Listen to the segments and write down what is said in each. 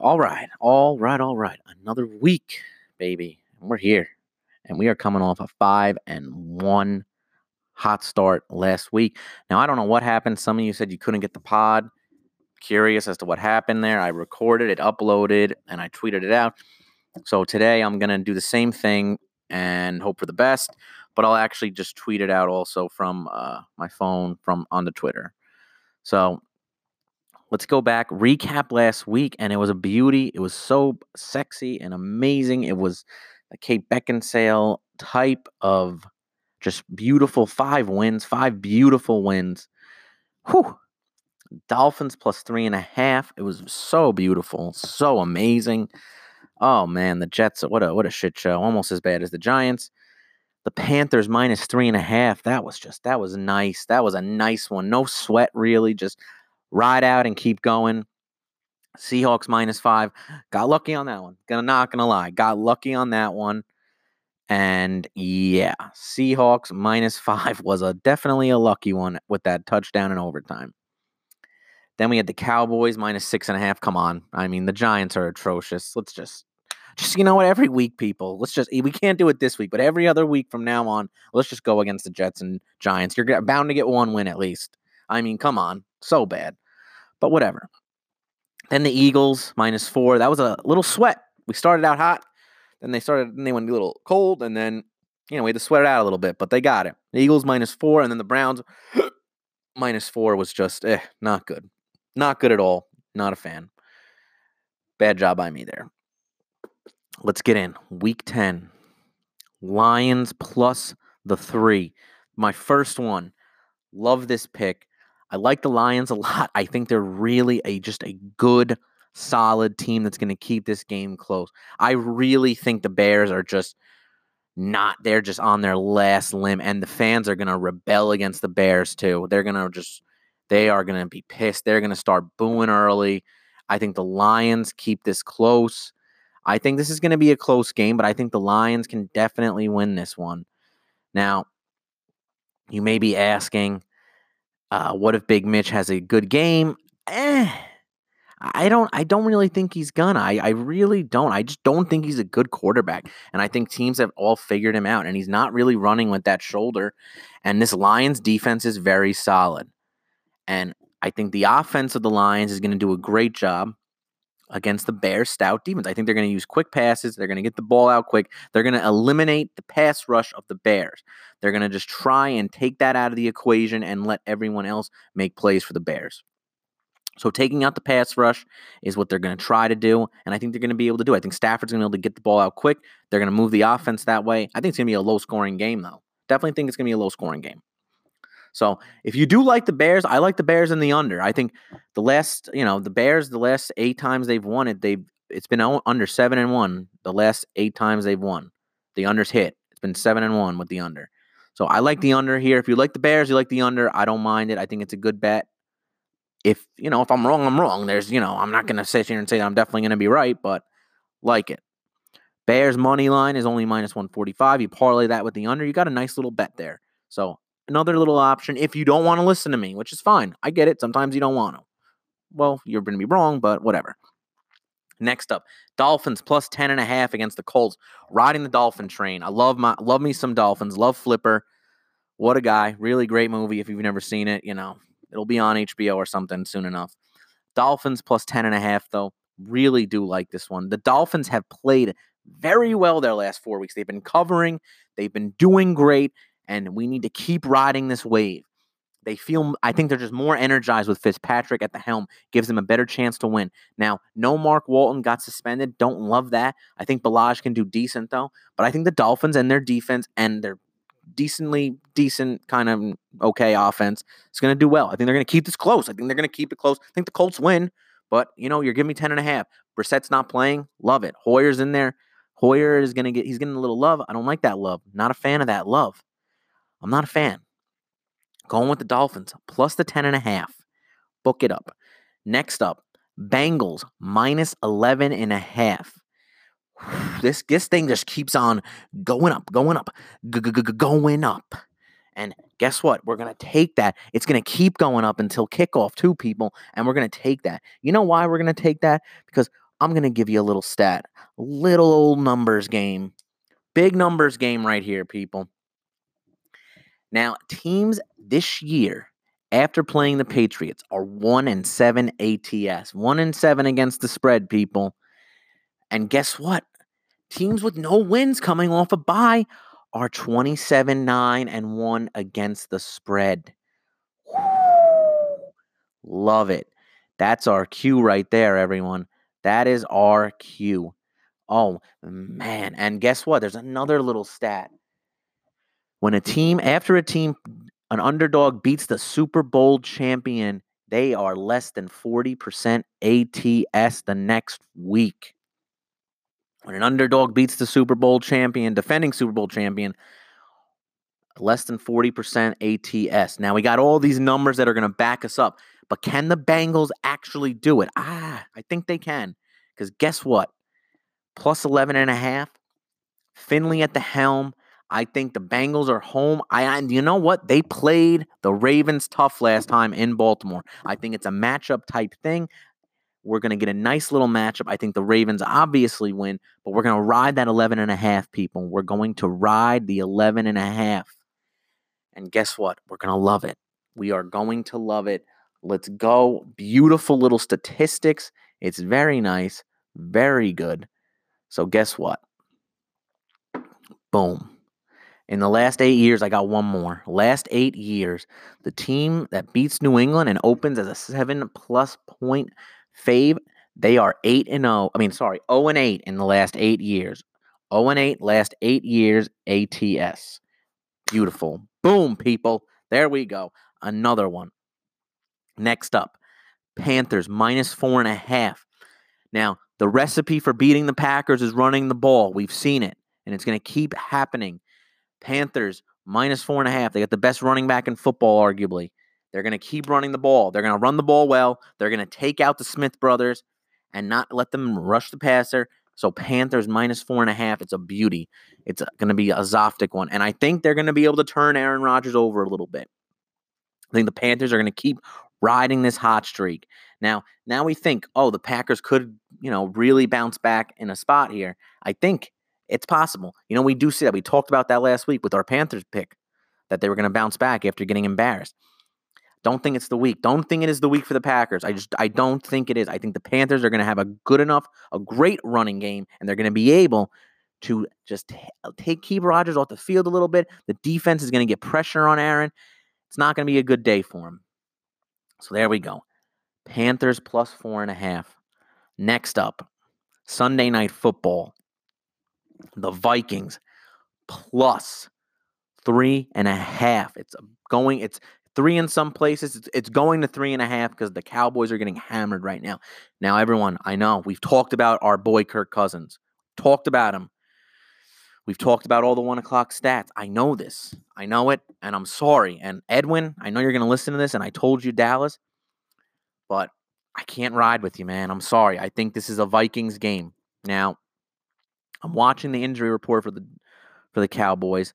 All right, all right, all right. Another week, baby. And we're here. And we are coming off a five and one hot start last week. Now, I don't know what happened. Some of you said you couldn't get the pod. Curious as to what happened there. I recorded it, uploaded, and I tweeted it out. So today I'm going to do the same thing and hope for the best, but I'll actually just tweet it out also from uh, my phone from on the Twitter. So let's go back, recap last week, and it was a beauty. It was so sexy and amazing. It was a Kate Beckinsale type of just beautiful five wins, five beautiful wins. Whew. Dolphins plus three and a half. It was so beautiful, so amazing. Oh man, the Jets, what a what a shit show. Almost as bad as the Giants. The Panthers minus three and a half. That was just that was nice. That was a nice one. No sweat really. Just ride out and keep going. Seahawks minus five. Got lucky on that one. Gonna not gonna lie. Got lucky on that one. And yeah, Seahawks minus five was a definitely a lucky one with that touchdown in overtime. Then we had the Cowboys minus six and a half. Come on. I mean, the Giants are atrocious. Let's just just you know what every week people let's just we can't do it this week but every other week from now on let's just go against the jets and giants you're bound to get one win at least i mean come on so bad but whatever then the eagles minus four that was a little sweat we started out hot then they started then they went a little cold and then you know we had to sweat it out a little bit but they got it the eagles minus four and then the browns minus four was just eh, not good not good at all not a fan bad job by me there let's get in. Week 10. Lions plus the three. My first one. Love this pick. I like the Lions a lot. I think they're really a just a good, solid team that's going to keep this game close. I really think the Bears are just not they're just on their last limb and the fans are going to rebel against the Bears too. They're going to just they are going to be pissed. They're going to start booing early. I think the Lions keep this close. I think this is going to be a close game, but I think the Lions can definitely win this one. Now, you may be asking, uh, what if Big Mitch has a good game? Eh, I don't. I don't really think he's gonna. I, I really don't. I just don't think he's a good quarterback, and I think teams have all figured him out. And he's not really running with that shoulder. And this Lions defense is very solid, and I think the offense of the Lions is going to do a great job against the Bears' stout defense. I think they're going to use quick passes. They're going to get the ball out quick. They're going to eliminate the pass rush of the Bears. They're going to just try and take that out of the equation and let everyone else make plays for the Bears. So taking out the pass rush is what they're going to try to do, and I think they're going to be able to do. I think Stafford's going to be able to get the ball out quick. They're going to move the offense that way. I think it's going to be a low scoring game, though. Definitely think it's going to be a low scoring game. So if you do like the Bears, I like the Bears in the under. I think the last, you know, the Bears, the last eight times they've won it, they've it's been under seven and one. The last eight times they've won, the unders hit. It's been seven and one with the under. So I like the under here. If you like the Bears, you like the under. I don't mind it. I think it's a good bet. If you know, if I'm wrong, I'm wrong. There's, you know, I'm not gonna sit here and say I'm definitely gonna be right, but like it. Bears money line is only minus 145. You parlay that with the under, you got a nice little bet there. So another little option if you don't want to listen to me, which is fine. I get it. Sometimes you don't want to. Well, you're going to be wrong, but whatever. Next up, Dolphins plus 10 and a half against the Colts. Riding the Dolphin train. I love my love me some Dolphins. Love Flipper. What a guy. Really great movie. If you've never seen it, you know, it'll be on HBO or something soon enough. Dolphins plus 10 and a half, though. Really do like this one. The Dolphins have played very well their last four weeks. They've been covering, they've been doing great, and we need to keep riding this wave. They feel, I think they're just more energized with Fitzpatrick at the helm, gives them a better chance to win. Now, no Mark Walton got suspended. Don't love that. I think Ballage can do decent, though. But I think the Dolphins and their defense and their decently decent kind of mm, okay offense is going to do well. I think they're going to keep this close. I think they're going to keep it close. I think the Colts win, but you know, you're giving me 10 and a half. Brissett's not playing. Love it. Hoyer's in there. Hoyer is going to get, he's getting a little love. I don't like that love. Not a fan of that love. I'm not a fan. Going with the Dolphins plus the 10 and a half. Book it up. Next up, Bengals minus 11 and a half. This this thing just keeps on going up, going up, going up. And guess what? We're going to take that. It's going to keep going up until kickoff, two people, and we're going to take that. You know why we're going to take that? Because I'm going to give you a little stat, little old numbers game. Big numbers game right here, people. Now, teams this year, after playing the Patriots, are 1 and 7 ATS. 1 and 7 against the spread, people. And guess what? Teams with no wins coming off a bye are 27 9 and 1 against the spread. Love it. That's our cue right there, everyone. That is our cue. Oh, man. And guess what? There's another little stat. When a team, after a team, an underdog beats the Super Bowl champion, they are less than 40% ATS the next week. When an underdog beats the Super Bowl champion, defending Super Bowl champion, less than 40% ATS. Now we got all these numbers that are going to back us up. But can the Bengals actually do it? Ah, I think they can. Because guess what? Plus 11 and a half. Finley at the helm. I think the Bengals are home. I and you know what? They played the Ravens tough last time in Baltimore. I think it's a matchup type thing. We're going to get a nice little matchup. I think the Ravens obviously win, but we're going to ride that 11 and a half people. We're going to ride the 11 and a half. And guess what? We're going to love it. We are going to love it. Let's go. Beautiful little statistics. It's very nice, very good. So, guess what? Boom. In the last eight years, I got one more. Last eight years, the team that beats New England and opens as a seven plus point fave, they are eight and. Oh, I mean, sorry, oh and eight in the last eight years. Oh and eight last eight years ATS. Beautiful. Boom, people. There we go. Another one. Next up, Panthers minus four and a half. Now, the recipe for beating the Packers is running the ball. We've seen it, and it's going to keep happening. Panthers minus four and a half. They got the best running back in football, arguably. They're going to keep running the ball. They're going to run the ball well. They're going to take out the Smith brothers and not let them rush the passer. So Panthers minus four and a half. It's a beauty. It's going to be a Zoftic one. And I think they're going to be able to turn Aaron Rodgers over a little bit. I think the Panthers are going to keep riding this hot streak. Now, now we think, oh, the Packers could, you know, really bounce back in a spot here. I think it's possible. You know, we do see that. We talked about that last week with our Panthers pick that they were going to bounce back after getting embarrassed. Don't think it's the week. Don't think it is the week for the Packers. I just I don't think it is. I think the Panthers are going to have a good enough, a great running game, and they're going to be able to just take keep Rodgers off the field a little bit. The defense is going to get pressure on Aaron. It's not going to be a good day for him. So there we go. Panthers plus four and a half. Next up, Sunday night football. The Vikings plus three and a half. It's going, it's three in some places. It's, it's going to three and a half because the Cowboys are getting hammered right now. Now, everyone, I know we've talked about our boy Kirk Cousins, talked about him. We've talked about all the one o'clock stats. I know this. I know it, and I'm sorry. And Edwin, I know you're going to listen to this, and I told you Dallas, but I can't ride with you, man. I'm sorry. I think this is a Vikings game. Now, I'm watching the injury report for the for the Cowboys,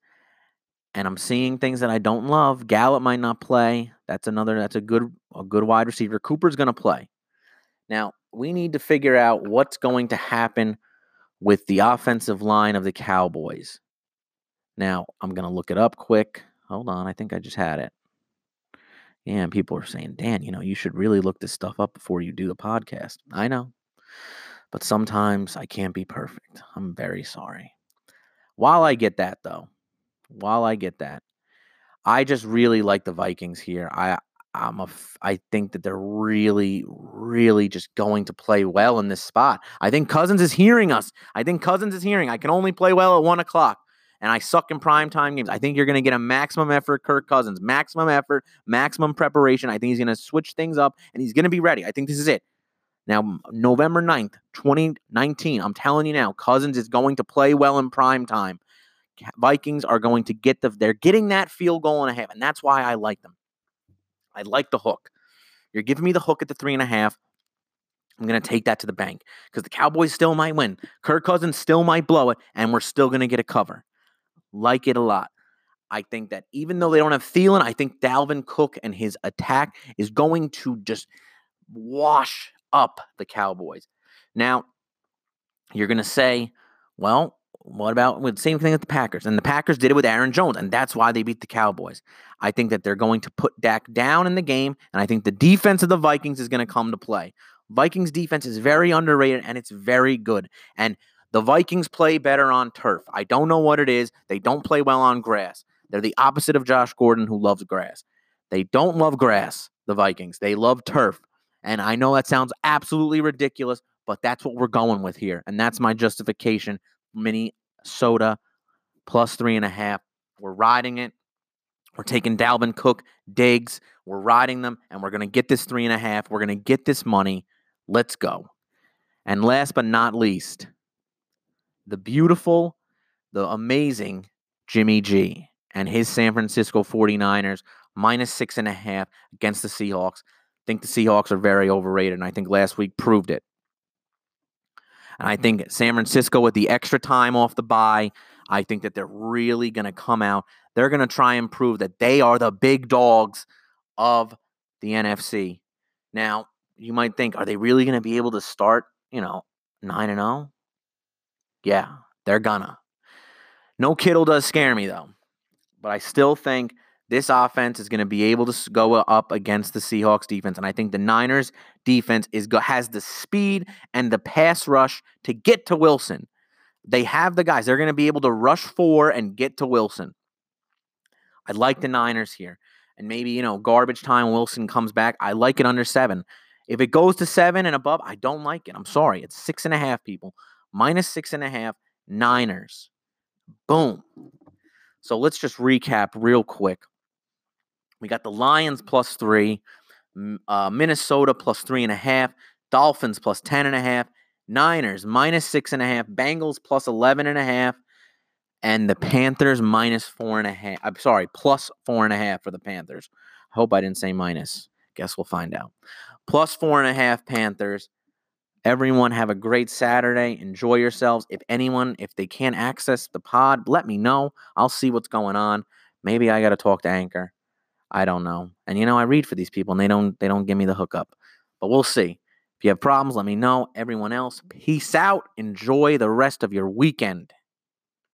and I'm seeing things that I don't love. Gallup might not play. That's another. That's a good a good wide receiver. Cooper's going to play. Now we need to figure out what's going to happen with the offensive line of the Cowboys. Now, I'm going to look it up quick. Hold on. I think I just had it. Yeah, and people are saying, Dan, you know, you should really look this stuff up before you do the podcast. I know. But sometimes I can't be perfect. I'm very sorry. While I get that, though, while I get that, I just really like the Vikings here. I I'm a, I think that they're really, really just going to play well in this spot. I think Cousins is hearing us. I think Cousins is hearing. I can only play well at one o'clock, and I suck in prime time games. I think you're going to get a maximum effort, Kirk Cousins, maximum effort, maximum preparation. I think he's going to switch things up, and he's going to be ready. I think this is it. Now, November 9th, 2019, I'm telling you now, Cousins is going to play well in prime time. Vikings are going to get the, they're getting that field goal and a half, and that's why I like them. I like the hook. You're giving me the hook at the three and a half. I'm going to take that to the bank because the Cowboys still might win. Kirk Cousins still might blow it, and we're still going to get a cover. Like it a lot. I think that even though they don't have Thielen, I think Dalvin Cook and his attack is going to just wash up the Cowboys. Now, you're going to say, well, what about with the same thing with the Packers? And the Packers did it with Aaron Jones, and that's why they beat the Cowboys. I think that they're going to put Dak down in the game, and I think the defense of the Vikings is going to come to play. Vikings defense is very underrated and it's very good. And the Vikings play better on turf. I don't know what it is. They don't play well on grass. They're the opposite of Josh Gordon, who loves grass. They don't love grass, the Vikings. They love turf. And I know that sounds absolutely ridiculous, but that's what we're going with here. And that's my justification. Minnesota plus three and a half. We're riding it. We're taking Dalvin Cook, Diggs. We're riding them, and we're going to get this three and a half. We're going to get this money. Let's go. And last but not least, the beautiful, the amazing Jimmy G and his San Francisco 49ers minus six and a half against the Seahawks. I think the Seahawks are very overrated, and I think last week proved it. And I think San Francisco, with the extra time off the bye, I think that they're really going to come out. They're going to try and prove that they are the big dogs of the NFC. Now, you might think, are they really going to be able to start, you know, 9 and 0? Yeah, they're gonna. No Kittle does scare me though, but I still think this offense is going to be able to go up against the Seahawks defense, and I think the Niners defense is has the speed and the pass rush to get to Wilson. They have the guys; they're going to be able to rush four and get to Wilson. I like the Niners here, and maybe you know garbage time. Wilson comes back. I like it under seven. If it goes to seven and above, I don't like it. I'm sorry. It's six and a half people minus six and a half, Niners. Boom. So let's just recap real quick. We got the Lions plus three, uh, Minnesota plus three and a half, Dolphins plus ten and a half, Niners minus six and a half, Bengals plus eleven and a half, and the Panthers minus four and a half. I'm sorry, plus four and a half for the Panthers. I hope I didn't say minus. Guess we'll find out. Plus four and a half Panthers, Everyone have a great Saturday. Enjoy yourselves. If anyone, if they can't access the pod, let me know. I'll see what's going on. Maybe I got to talk to Anchor. I don't know. And you know, I read for these people and they don't they don't give me the hookup. But we'll see. If you have problems, let me know. Everyone else, peace out. Enjoy the rest of your weekend.